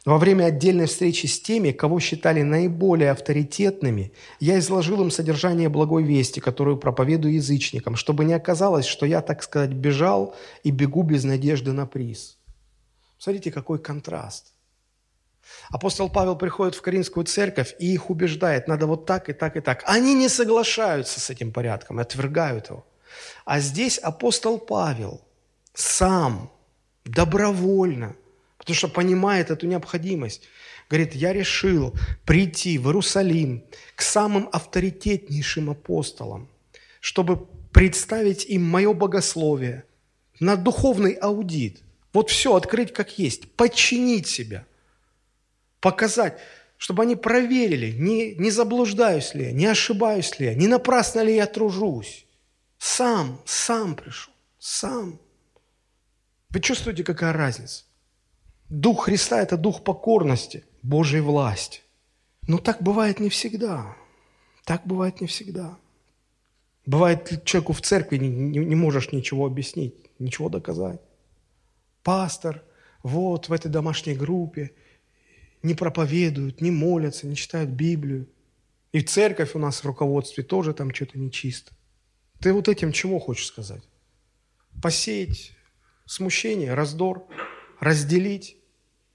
во время отдельной встречи с теми, кого считали наиболее авторитетными, я изложил им содержание благой вести, которую проповедую язычникам, чтобы не оказалось, что я, так сказать, бежал и бегу без надежды на приз. Смотрите, какой контраст. Апостол Павел приходит в Каринскую церковь и их убеждает, надо вот так и так и так. Они не соглашаются с этим порядком, отвергают его. А здесь апостол Павел сам добровольно – потому что понимает эту необходимость. Говорит, я решил прийти в Иерусалим к самым авторитетнейшим апостолам, чтобы представить им мое богословие на духовный аудит. Вот все открыть как есть, подчинить себя, показать, чтобы они проверили, не, не заблуждаюсь ли я, не ошибаюсь ли я, не напрасно ли я тружусь. Сам, сам пришел, сам. Вы чувствуете, какая разница? Дух Христа – это дух покорности, Божьей власти. Но так бывает не всегда. Так бывает не всегда. Бывает, человеку в церкви не, не, не можешь ничего объяснить, ничего доказать. Пастор, вот в этой домашней группе не проповедуют, не молятся, не читают Библию. И церковь у нас в руководстве тоже там что-то нечисто. Ты вот этим чего хочешь сказать? Посеять смущение, раздор, разделить,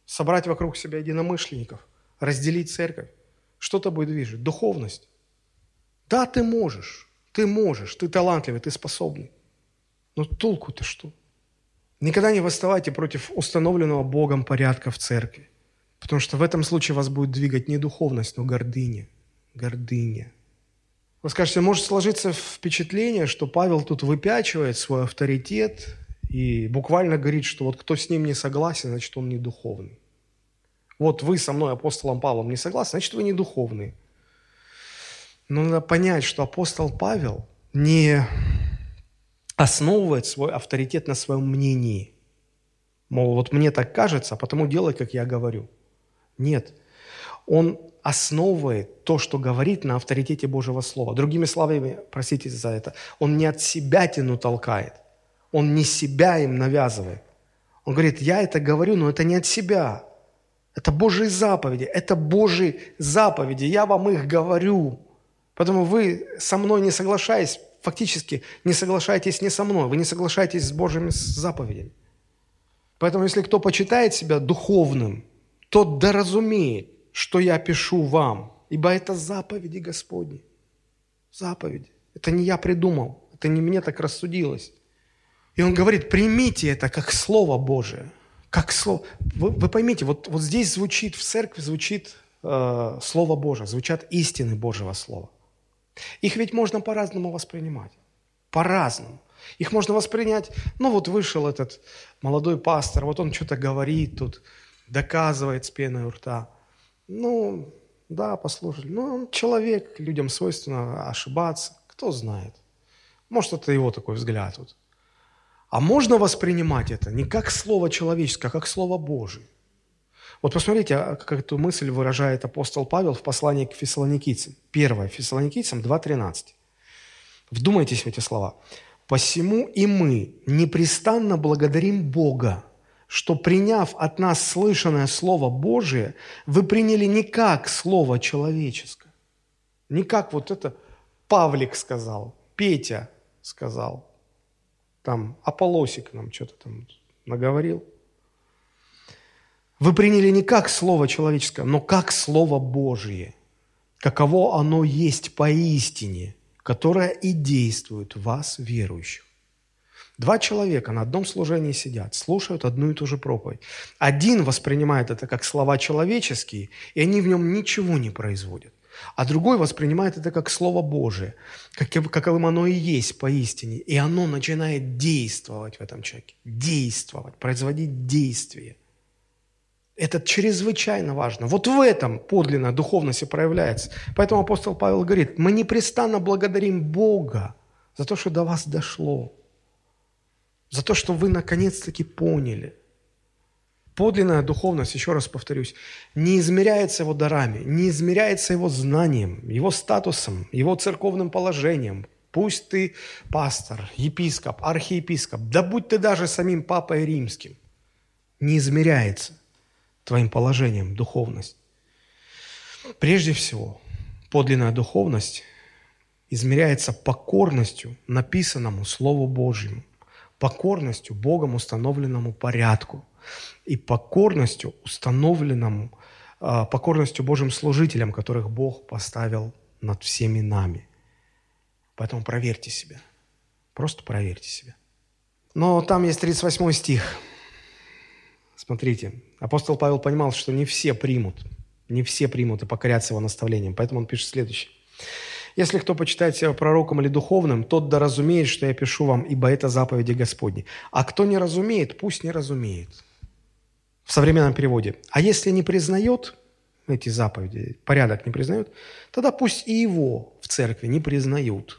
собрать вокруг себя единомышленников, разделить церковь. Что тобой движет? Духовность. Да, ты можешь, ты можешь, ты талантливый, ты способный. Но толку-то что? Никогда не восставайте против установленного Богом порядка в церкви. Потому что в этом случае вас будет двигать не духовность, но гордыня. Гордыня. Вы скажете, может сложиться впечатление, что Павел тут выпячивает свой авторитет и буквально говорит, что вот кто с ним не согласен, значит, он не духовный. Вот вы со мной, апостолом Павлом, не согласны, значит, вы не духовный. Но надо понять, что апостол Павел не основывает свой авторитет на своем мнении. Мол, вот мне так кажется, а потому делай, как я говорю. Нет. Он основывает то, что говорит на авторитете Божьего Слова. Другими словами, простите за это, он не от себя тяну толкает – он не себя им навязывает. Он говорит, я это говорю, но это не от себя. Это Божьи заповеди, это Божьи заповеди, я вам их говорю. Поэтому вы со мной не соглашаясь, фактически не соглашаетесь не со мной, вы не соглашаетесь с Божьими заповедями. Поэтому если кто почитает себя духовным, тот да разумеет, что я пишу вам, ибо это заповеди Господни. Заповеди. Это не я придумал, это не мне так рассудилось. И он говорит, примите это как Слово Божие. Как слово. Вы, вы поймите, вот, вот здесь звучит, в церкви звучит э, Слово Божие, звучат истины Божьего Слова. Их ведь можно по-разному воспринимать. По-разному. Их можно воспринять, ну вот вышел этот молодой пастор, вот он что-то говорит тут, доказывает с пеной у рта. Ну, да, послушали. Ну, он человек, людям свойственно ошибаться. Кто знает. Может, это его такой взгляд. Вот. А можно воспринимать это не как слово человеческое, а как слово Божие. Вот посмотрите, а, как эту мысль выражает апостол Павел в послании к фессалоникийцам. Первое, фессалоникийцам 2.13. Вдумайтесь в эти слова. «Посему и мы непрестанно благодарим Бога, что, приняв от нас слышанное Слово Божие, вы приняли не как Слово человеческое, не как вот это Павлик сказал, Петя сказал, там Аполосик нам что-то там наговорил. Вы приняли не как Слово человеческое, но как Слово Божие, каково оно есть поистине, которое и действует в вас, верующих. Два человека на одном служении сидят, слушают одну и ту же проповедь. Один воспринимает это как слова человеческие, и они в нем ничего не производят. А другой воспринимает это как Слово Божие, каковым оно и есть поистине. И оно начинает действовать в этом человеке. Действовать, производить действие. Это чрезвычайно важно. Вот в этом подлинная духовность и проявляется. Поэтому апостол Павел говорит, мы непрестанно благодарим Бога за то, что до вас дошло за то, что вы наконец-таки поняли. Подлинная духовность, еще раз повторюсь, не измеряется его дарами, не измеряется его знанием, его статусом, его церковным положением. Пусть ты пастор, епископ, архиепископ, да будь ты даже самим папой римским, не измеряется твоим положением духовность. Прежде всего, подлинная духовность измеряется покорностью написанному Слову Божьему покорностью Богом установленному порядку и покорностью установленному, а, покорностью Божьим служителям, которых Бог поставил над всеми нами. Поэтому проверьте себя. Просто проверьте себя. Но там есть 38 стих. Смотрите, апостол Павел понимал, что не все примут, не все примут и покорятся его наставлениям, поэтому он пишет следующее. Если кто почитает себя пророком или духовным, тот да разумеет, что я пишу вам, ибо это заповеди Господни. А кто не разумеет, пусть не разумеет. В современном переводе. А если не признает эти заповеди, порядок не признает, тогда пусть и его в церкви не признают.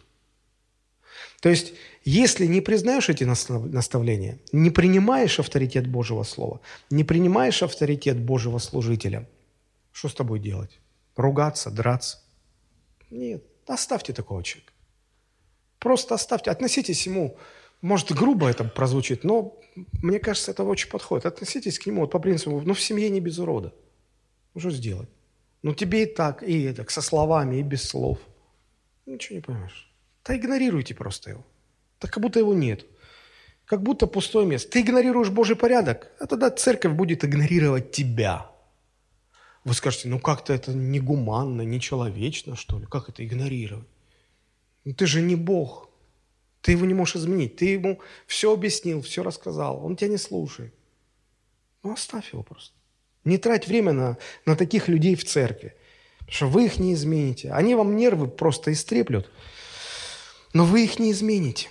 То есть, если не признаешь эти наставления, не принимаешь авторитет Божьего Слова, не принимаешь авторитет Божьего служителя, что с тобой делать? Ругаться, драться? Нет. Оставьте такого человека. Просто оставьте, относитесь ему. Может, грубо это прозвучит, но мне кажется, это очень подходит. Относитесь к нему вот по принципу, ну, в семье не без урода. Ну, что сделать? Ну, тебе и так, и это, со словами, и без слов. Ничего не понимаешь. Да игнорируйте просто его. Так как будто его нет. Как будто пустое место. Ты игнорируешь Божий порядок, а тогда церковь будет игнорировать тебя. Вы скажете, ну как-то это негуманно, нечеловечно, что ли? Как это игнорировать? Ну ты же не Бог. Ты его не можешь изменить. Ты ему все объяснил, все рассказал. Он тебя не слушает. Ну оставь его просто. Не трать время на, на таких людей в церкви. Потому что вы их не измените. Они вам нервы просто истреплют. Но вы их не измените.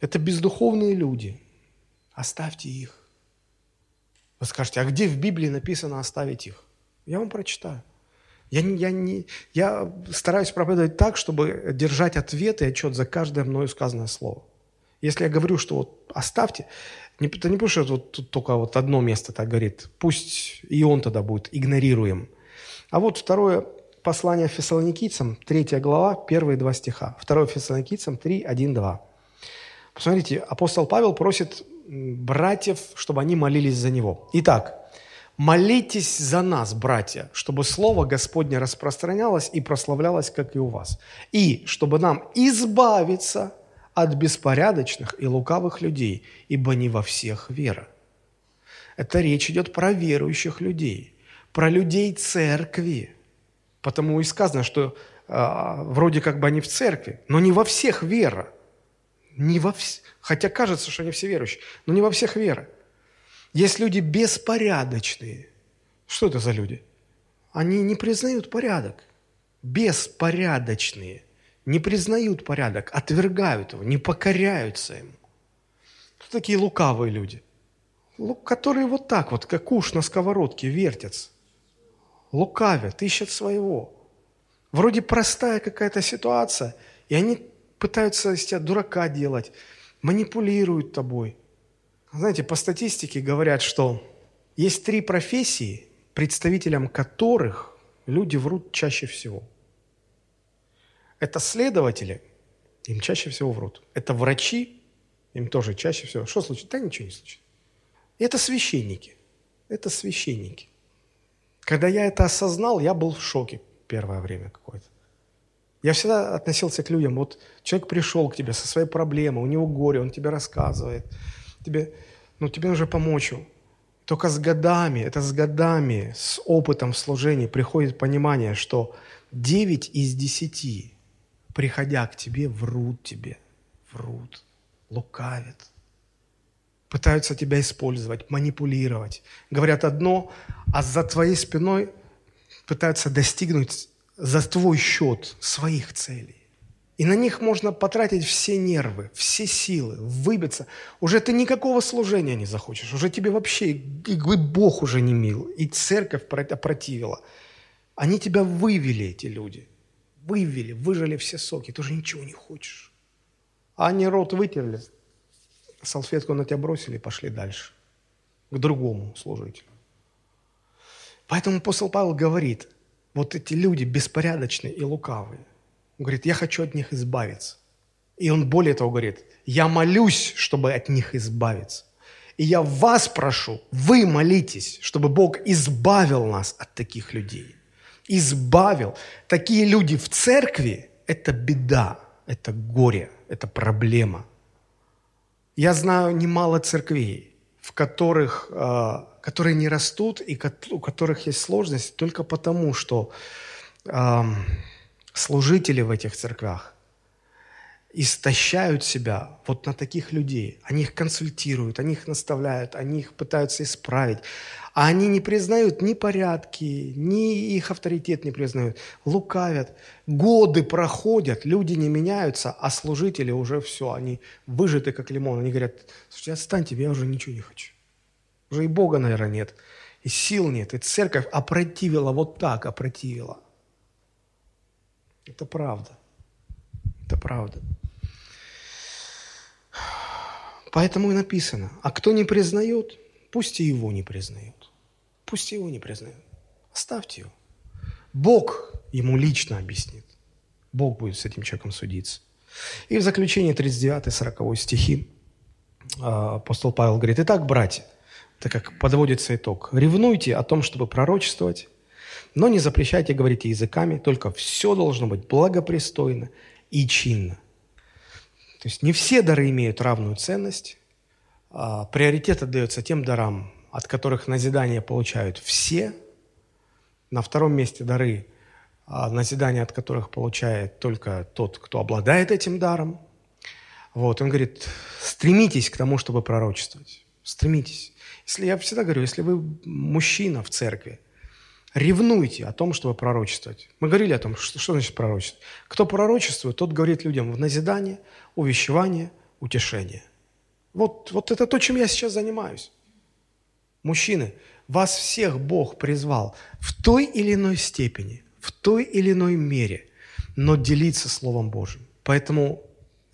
Это бездуховные люди. Оставьте их. Вы скажете, а где в Библии написано оставить их? Я вам прочитаю. Я, я, не, я стараюсь проповедовать так, чтобы держать ответ и отчет за каждое мною сказанное слово. Если я говорю, что вот оставьте, не, это не потому, что вот тут только вот одно место так говорит, пусть и он тогда будет игнорируем. А вот второе послание фессалоникийцам, третья глава, первые два стиха. Второе фессалоникийцам 3, 1, 2. Посмотрите, апостол Павел просит братьев, чтобы они молились за него. Итак, молитесь за нас, братья, чтобы Слово Господне распространялось и прославлялось, как и у вас. И чтобы нам избавиться от беспорядочных и лукавых людей, ибо не во всех вера. Это речь идет про верующих людей, про людей церкви. Потому и сказано, что э, вроде как бы они в церкви, но не во всех вера – не во вс... Хотя кажется, что они все верующие, но не во всех вера. Есть люди беспорядочные. Что это за люди? Они не признают порядок. Беспорядочные. Не признают порядок, отвергают его, не покоряются ему. Кто такие лукавые люди? Которые вот так вот, как уж на сковородке, вертятся. Лукавят, ищут своего. Вроде простая какая-то ситуация, и они пытаются из тебя дурака делать, манипулируют тобой. Знаете, по статистике говорят, что есть три профессии, представителям которых люди врут чаще всего. Это следователи, им чаще всего врут. Это врачи, им тоже чаще всего. Что случится? Да ничего не случится. И это священники. Это священники. Когда я это осознал, я был в шоке первое время какое-то. Я всегда относился к людям, вот человек пришел к тебе со своей проблемой, у него горе, он тебе рассказывает, тебе, ну, тебе нужно помочь. Только с годами, это с годами, с опытом в служении приходит понимание, что 9 из 10, приходя к тебе, врут тебе, врут, лукавят, пытаются тебя использовать, манипулировать. Говорят одно, а за твоей спиной пытаются достигнуть за твой счет своих целей. И на них можно потратить все нервы, все силы, выбиться. Уже ты никакого служения не захочешь. Уже тебе вообще и Бог уже не мил, и церковь опротивила. Они тебя вывели, эти люди. Вывели, выжили все соки. Ты уже ничего не хочешь. А они рот вытерли, салфетку на тебя бросили и пошли дальше. К другому служителю. Поэтому апостол Павел говорит, вот эти люди беспорядочные и лукавые, он говорит, я хочу от них избавиться. И он более того говорит, я молюсь, чтобы от них избавиться. И я вас прошу, вы молитесь, чтобы Бог избавил нас от таких людей. Избавил. Такие люди в церкви – это беда, это горе, это проблема. Я знаю немало церквей, в которых, э, которые не растут и у которых есть сложность только потому, что служители в этих церквях истощают себя вот на таких людей. Они их консультируют, они их наставляют, они их пытаются исправить. А они не признают ни порядки, ни их авторитет не признают. Лукавят. Годы проходят, люди не меняются, а служители уже все, они выжаты как лимон. Они говорят, слушайте, отстаньте, я уже ничего не хочу. Уже и Бога, наверное, нет, и сил нет, и церковь опротивила вот так, опротивила – это правда. Это правда. Поэтому и написано, а кто не признает, пусть и его не признает. Пусть его не признает. Оставьте его. Бог ему лично объяснит. Бог будет с этим человеком судиться. И в заключение 39-40 стихи а, апостол Павел говорит, «Итак, братья, так как подводится итог, ревнуйте о том, чтобы пророчествовать, но не запрещайте говорить языками, только все должно быть благопристойно и чинно. То есть не все дары имеют равную ценность. А приоритет отдается тем дарам, от которых назидание получают все. На втором месте дары, а назидание от которых получает только тот, кто обладает этим даром. Вот, он говорит, стремитесь к тому, чтобы пророчествовать. Стремитесь. Если я всегда говорю, если вы мужчина в церкви, Ревнуйте о том, чтобы пророчествовать. Мы говорили о том, что, что значит пророчествовать. Кто пророчествует, тот говорит людям в назидание, увещевание, утешение. Вот, вот это то, чем я сейчас занимаюсь. Мужчины, вас всех Бог призвал в той или иной степени, в той или иной мере, но делиться Словом Божьим. Поэтому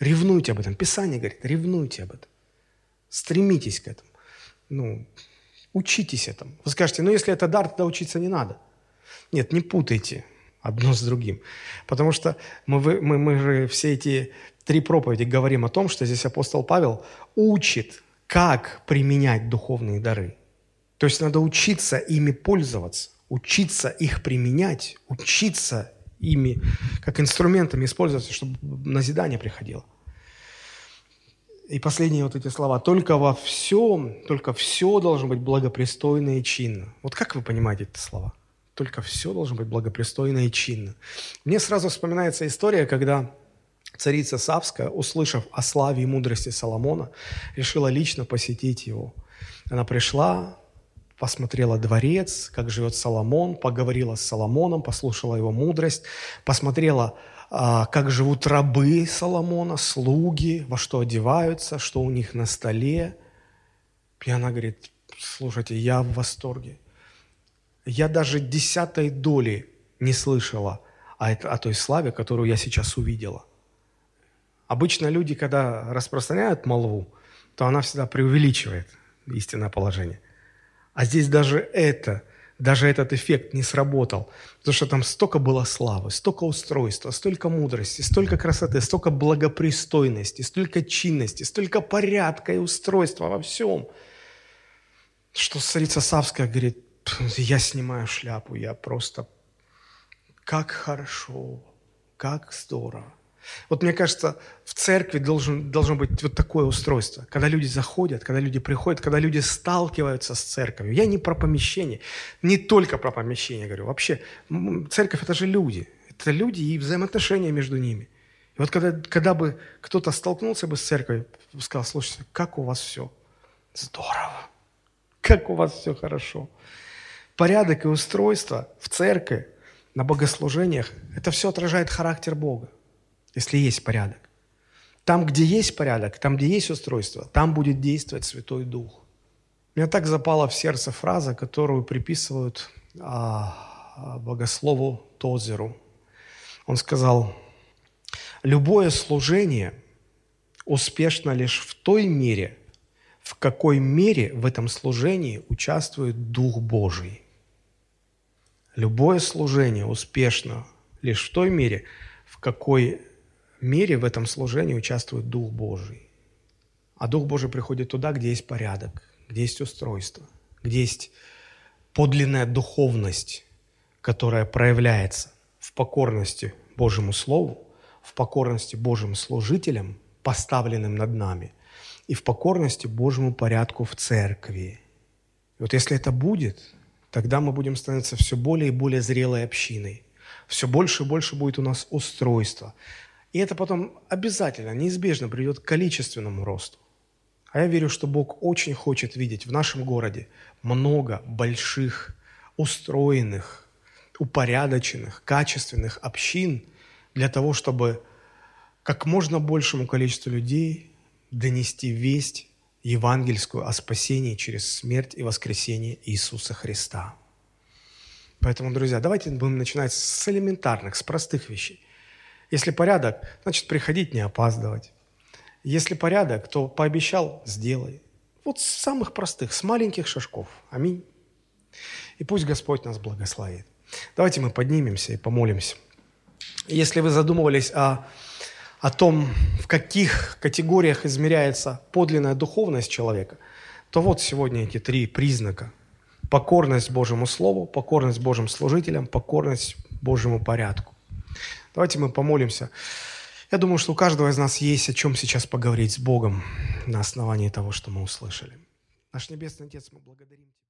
ревнуйте об этом. Писание говорит, ревнуйте об этом. Стремитесь к этому. Ну, Учитесь этому. Вы скажете, ну если это дар, тогда учиться не надо. Нет, не путайте одно с другим. Потому что мы, мы, мы же все эти три проповеди говорим о том, что здесь апостол Павел учит, как применять духовные дары. То есть надо учиться ими пользоваться, учиться их применять, учиться ими как инструментами использоваться, чтобы назидание приходило. И последние вот эти слова. Только во всем, только все должно быть благопристойно и чинно. Вот как вы понимаете эти слова? Только все должно быть благопристойно и чинно. Мне сразу вспоминается история, когда царица Савская, услышав о славе и мудрости Соломона, решила лично посетить его. Она пришла, посмотрела дворец, как живет Соломон, поговорила с Соломоном, послушала его мудрость, посмотрела как живут рабы Соломона, слуги, во что одеваются, что у них на столе. И она говорит, слушайте, я в восторге. Я даже десятой доли не слышала о, о той славе, которую я сейчас увидела. Обычно люди, когда распространяют молву, то она всегда преувеличивает истинное положение. А здесь даже это, даже этот эффект не сработал, потому что там столько было славы, столько устройства, столько мудрости, столько красоты, столько благопристойности, столько чинности, столько порядка и устройства во всем, что царица Савская говорит, я снимаю шляпу, я просто... Как хорошо, как здорово. Вот мне кажется, в церкви должен, должно быть вот такое устройство. Когда люди заходят, когда люди приходят, когда люди сталкиваются с церковью. Я не про помещение, не только про помещение говорю. Вообще, церковь – это же люди. Это люди и взаимоотношения между ними. И вот когда, когда бы кто-то столкнулся бы с церковью, сказал, слушайте, как у вас все здорово, как у вас все хорошо. Порядок и устройство в церкви, на богослужениях, это все отражает характер Бога если есть порядок. Там, где есть порядок, там, где есть устройство, там будет действовать Святой Дух. Мне так запала в сердце фраза, которую приписывают а, богослову Тозеру. Он сказал, любое служение успешно лишь в той мере, в какой мере в этом служении участвует Дух Божий. Любое служение успешно лишь в той мере, в какой мире в этом служении участвует Дух Божий. А Дух Божий приходит туда, где есть порядок, где есть устройство, где есть подлинная духовность, которая проявляется в покорности Божьему Слову, в покорности Божьим служителям, поставленным над нами, и в покорности Божьему порядку в церкви. И вот если это будет, тогда мы будем становиться все более и более зрелой общиной. Все больше и больше будет у нас устройства, и это потом обязательно, неизбежно приведет к количественному росту. А я верю, что Бог очень хочет видеть в нашем городе много больших, устроенных, упорядоченных, качественных общин для того, чтобы как можно большему количеству людей донести весть евангельскую о спасении через смерть и воскресение Иисуса Христа. Поэтому, друзья, давайте будем начинать с элементарных, с простых вещей. Если порядок, значит приходить, не опаздывать. Если порядок, то пообещал – сделай. Вот с самых простых, с маленьких шажков. Аминь. И пусть Господь нас благословит. Давайте мы поднимемся и помолимся. Если вы задумывались о, о том, в каких категориях измеряется подлинная духовность человека, то вот сегодня эти три признака. Покорность Божьему Слову, покорность Божьим служителям, покорность Божьему порядку. Давайте мы помолимся. Я думаю, что у каждого из нас есть о чем сейчас поговорить с Богом на основании того, что мы услышали. Наш Небесный Отец, мы благодарим Тебя.